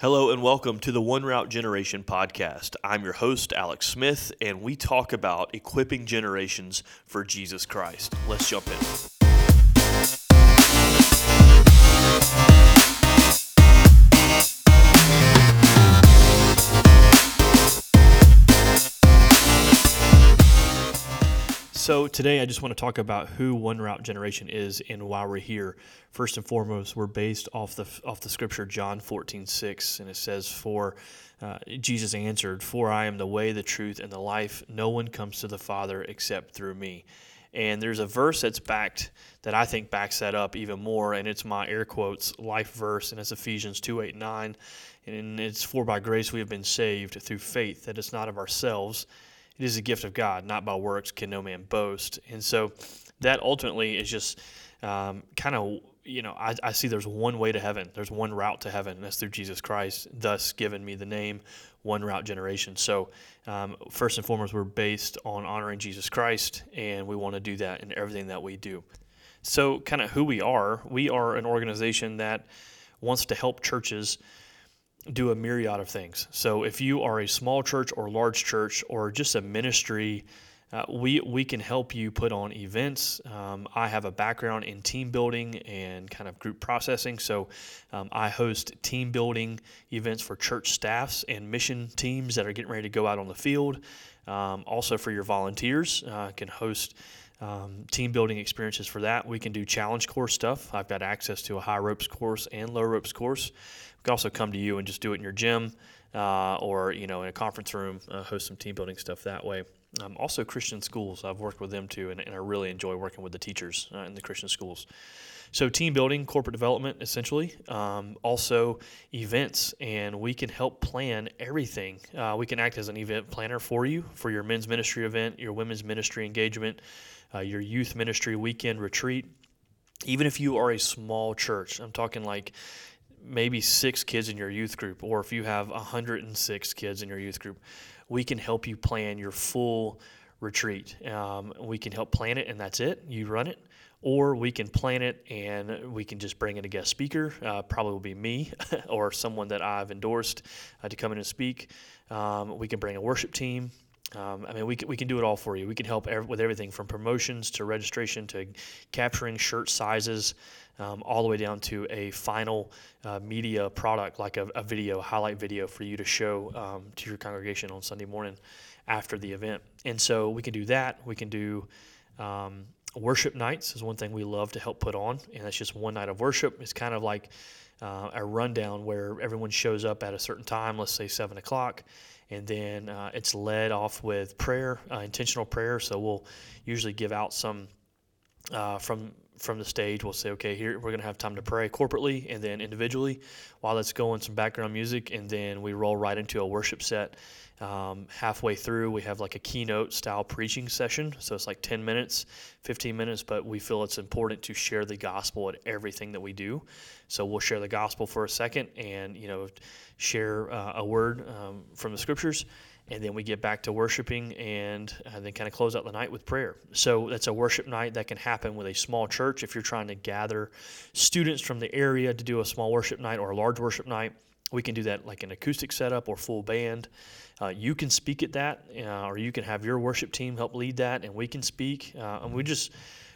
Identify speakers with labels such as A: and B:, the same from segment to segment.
A: Hello and welcome to the One Route Generation podcast. I'm your host, Alex Smith, and we talk about equipping generations for Jesus Christ. Let's jump in. So today I just want to talk about who One Route Generation is and why we're here. First and foremost, we're based off the off the scripture John 14, 6, and it says, For uh, Jesus answered, For I am the way, the truth, and the life. No one comes to the Father except through me. And there's a verse that's backed that I think backs that up even more, and it's my air quotes life verse, and it's Ephesians 2 8 9. And it's for by grace we have been saved through faith, that it's not of ourselves. It is a gift of God, not by works can no man boast. And so that ultimately is just um, kind of, you know, I, I see there's one way to heaven. There's one route to heaven, and that's through Jesus Christ, thus giving me the name One Route Generation. So, um, first and foremost, we're based on honoring Jesus Christ, and we want to do that in everything that we do. So, kind of who we are, we are an organization that wants to help churches do a myriad of things. So if you are a small church or large church or just a ministry, uh, we we can help you put on events. Um, I have a background in team building and kind of group processing, so um, I host team building events for church staffs and mission teams that are getting ready to go out on the field. Um, also for your volunteers, uh, can host. Um, team building experiences for that. We can do challenge course stuff. I've got access to a high ropes course and low ropes course. We can also come to you and just do it in your gym uh, or you know in a conference room, uh, host some team building stuff that way. Um, also, Christian schools. I've worked with them too, and, and I really enjoy working with the teachers uh, in the Christian schools. So, team building, corporate development, essentially. Um, also, events, and we can help plan everything. Uh, we can act as an event planner for you for your men's ministry event, your women's ministry engagement, uh, your youth ministry weekend retreat. Even if you are a small church, I'm talking like maybe six kids in your youth group, or if you have 106 kids in your youth group, we can help you plan your full retreat. Um, we can help plan it, and that's it. You run it. Or we can plan it and we can just bring in a guest speaker. Uh, probably will be me or someone that I've endorsed uh, to come in and speak. Um, we can bring a worship team. Um, I mean, we can, we can do it all for you. We can help with everything from promotions to registration to capturing shirt sizes, um, all the way down to a final uh, media product like a, a, video, highlight video for you to show um, to your congregation on Sunday morning after the event. And so we can do that. We can do um, worship nights is one thing we love to help put on, and that's just one night of worship. It's kind of like uh, a rundown where everyone shows up at a certain time, let's say seven o'clock, and then uh, it's led off with prayer, uh, intentional prayer. So we'll usually give out some uh, from from the stage. We'll say, okay, here we're going to have time to pray corporately and then individually, while that's going some background music, and then we roll right into a worship set. Um, halfway through, we have like a keynote style preaching session. So it's like 10 minutes, 15 minutes, but we feel it's important to share the gospel at everything that we do. So we'll share the gospel for a second and, you know, share uh, a word um, from the scriptures. And then we get back to worshiping and uh, then kind of close out the night with prayer. So that's a worship night that can happen with a small church if you're trying to gather students from the area to do a small worship night or a large worship night. We can do that like an acoustic setup or full band. Uh, you can speak at that, uh, or you can have your worship team help lead that, and we can speak. Uh, and we just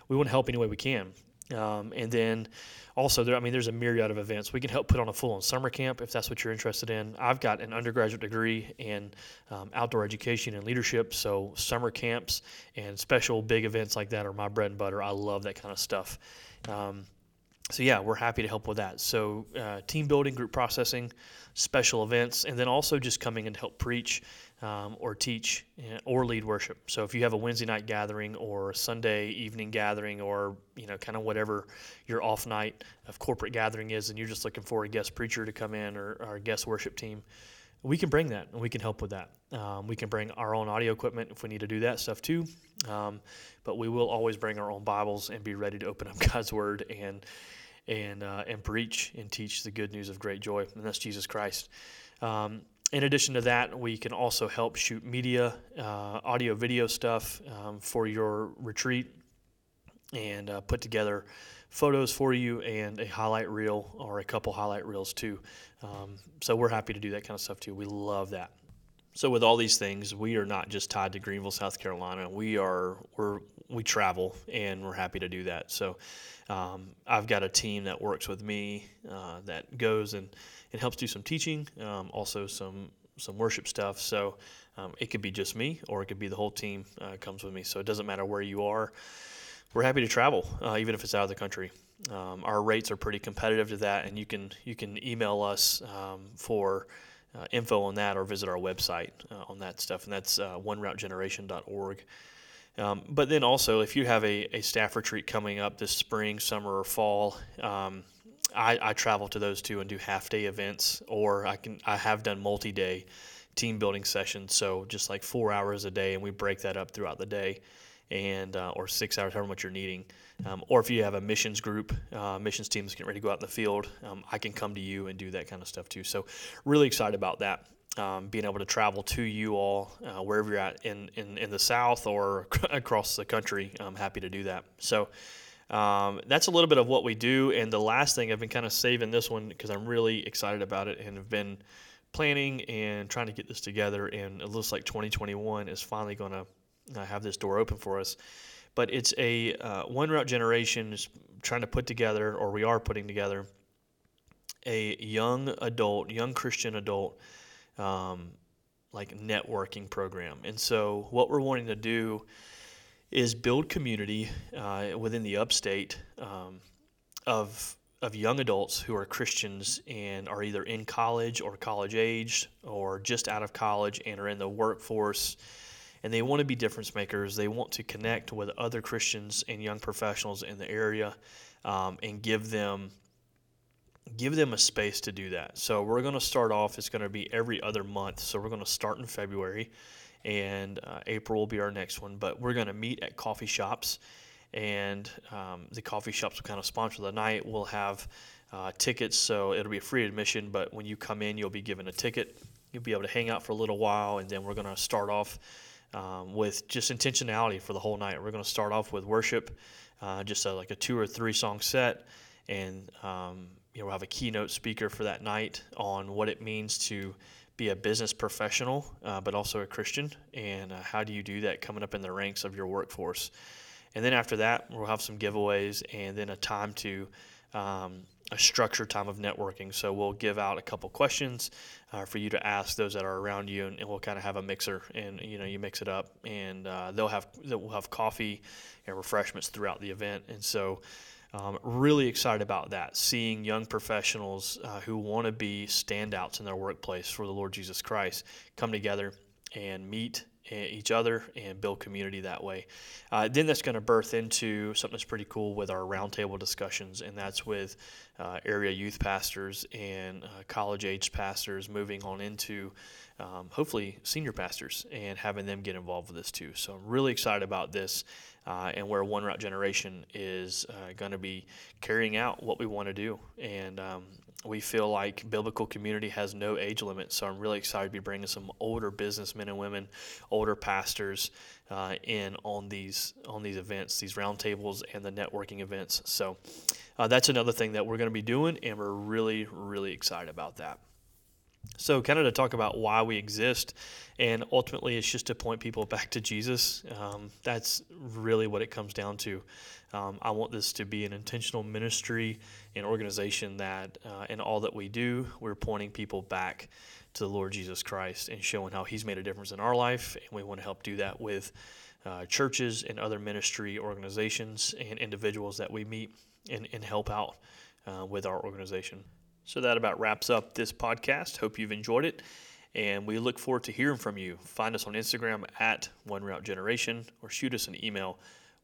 A: we want to help any way we can. Um, and then also, there, I mean, there's a myriad of events. We can help put on a full on summer camp if that's what you're interested in. I've got an undergraduate degree in um, outdoor education and leadership, so summer camps and special big events like that are my bread and butter. I love that kind of stuff. Um, so yeah, we're happy to help with that. So uh, team building, group processing, special events, and then also just coming and help preach um, or teach or lead worship. So if you have a Wednesday night gathering or a Sunday evening gathering or you know kind of whatever your off night of corporate gathering is, and you're just looking for a guest preacher to come in or, or a guest worship team, we can bring that and we can help with that. Um, we can bring our own audio equipment if we need to do that stuff too. Um, but we will always bring our own Bibles and be ready to open up God's Word and and uh, and preach and teach the good news of great joy, and that's Jesus Christ. Um, in addition to that, we can also help shoot media, uh, audio, video stuff um, for your retreat. And uh, put together photos for you and a highlight reel or a couple highlight reels too. Um, so we're happy to do that kind of stuff too. We love that. So with all these things, we are not just tied to Greenville, South Carolina. We are we're we travel and we're happy to do that. So um, I've got a team that works with me uh, that goes and, and helps do some teaching, um, also some some worship stuff. So um, it could be just me or it could be the whole team uh, comes with me. So it doesn't matter where you are we're happy to travel, uh, even if it's out of the country. Um, our rates are pretty competitive to that, and you can you can email us um, for uh, info on that or visit our website uh, on that stuff, and that's uh, oneroutegeneration.org. Um, but then also, if you have a, a staff retreat coming up this spring, summer, or fall, um, I, I, travel to those two and do half day events, or I can I have done multi day team building sessions, so just like four hours a day, and we break that up throughout the day and uh, or six hours, however much you're needing. Um, or if you have a missions group, uh, missions team that's getting ready to go out in the field, um, I can come to you and do that kind of stuff too. So really excited about that. Um, being able to travel to you all uh, wherever you're at in, in, in the South or across the country, I'm happy to do that. So um, that's a little bit of what we do. And the last thing, I've been kind of saving this one because I'm really excited about it and have been planning and trying to get this together. And it looks like 2021 is finally going to uh, have this door open for us. But it's a uh, one route generation is trying to put together, or we are putting together, a young adult, young Christian adult, um, like networking program. And so what we're wanting to do is build community uh, within the upstate um, of of young adults who are Christians and are either in college or college age or just out of college and are in the workforce and they want to be difference makers. They want to connect with other Christians and young professionals in the area um, and give them give them a space to do that. So we're going to start off. It's going to be every other month. So we're going to start in February, and uh, April will be our next one. But we're going to meet at coffee shops, and um, the coffee shops will kind of sponsor the night. We'll have uh, tickets, so it'll be a free admission. But when you come in, you'll be given a ticket. You'll be able to hang out for a little while, and then we're going to start off um, with just intentionality for the whole night. We're going to start off with worship, uh, just a, like a two or three song set, and um, you know we'll have a keynote speaker for that night on what it means to be a business professional, uh, but also a Christian, and uh, how do you do that coming up in the ranks of your workforce. And then after that, we'll have some giveaways, and then a time to um, a structured time of networking. So we'll give out a couple questions uh, for you to ask those that are around you, and, and, we'll kind of have a mixer, and you know you mix it up, and uh, they'll have we'll have coffee and refreshments throughout the event, and so. Um, really excited about that. Seeing young professionals uh, who want to be standouts in their workplace for the Lord Jesus Christ come together and meet each other and build community that way. Uh, then that's going to birth into something that's pretty cool with our roundtable discussions, and that's with uh, area youth pastors and uh, college age pastors moving on into um, hopefully senior pastors and having them get involved with this too. So I'm really excited about this uh, and where One Route Generation is uh, going to be carrying out what we want to do. And um, we feel like biblical community has no age limit. So I'm really excited to be bringing some older businessmen and women, older pastors uh, in on these on these events, these roundtables and the networking events. So uh, that's another thing that we're going to be doing, and we're really really excited about that. So, kind of to talk about why we exist, and ultimately, it's just to point people back to Jesus. Um, that's really what it comes down to. Um, I want this to be an intentional ministry and organization that, uh, in all that we do, we're pointing people back to the Lord Jesus Christ and showing how He's made a difference in our life. And we want to help do that with uh, churches and other ministry organizations and individuals that we meet and, and help out uh, with our organization. So that about wraps up this podcast. Hope you've enjoyed it. And we look forward to hearing from you. Find us on Instagram at One Route Generation or shoot us an email,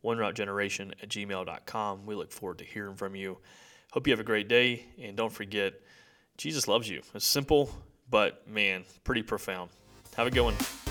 A: oneroutegeneration at gmail.com. We look forward to hearing from you. Hope you have a great day. And don't forget, Jesus loves you. It's simple, but man, pretty profound. Have a good one.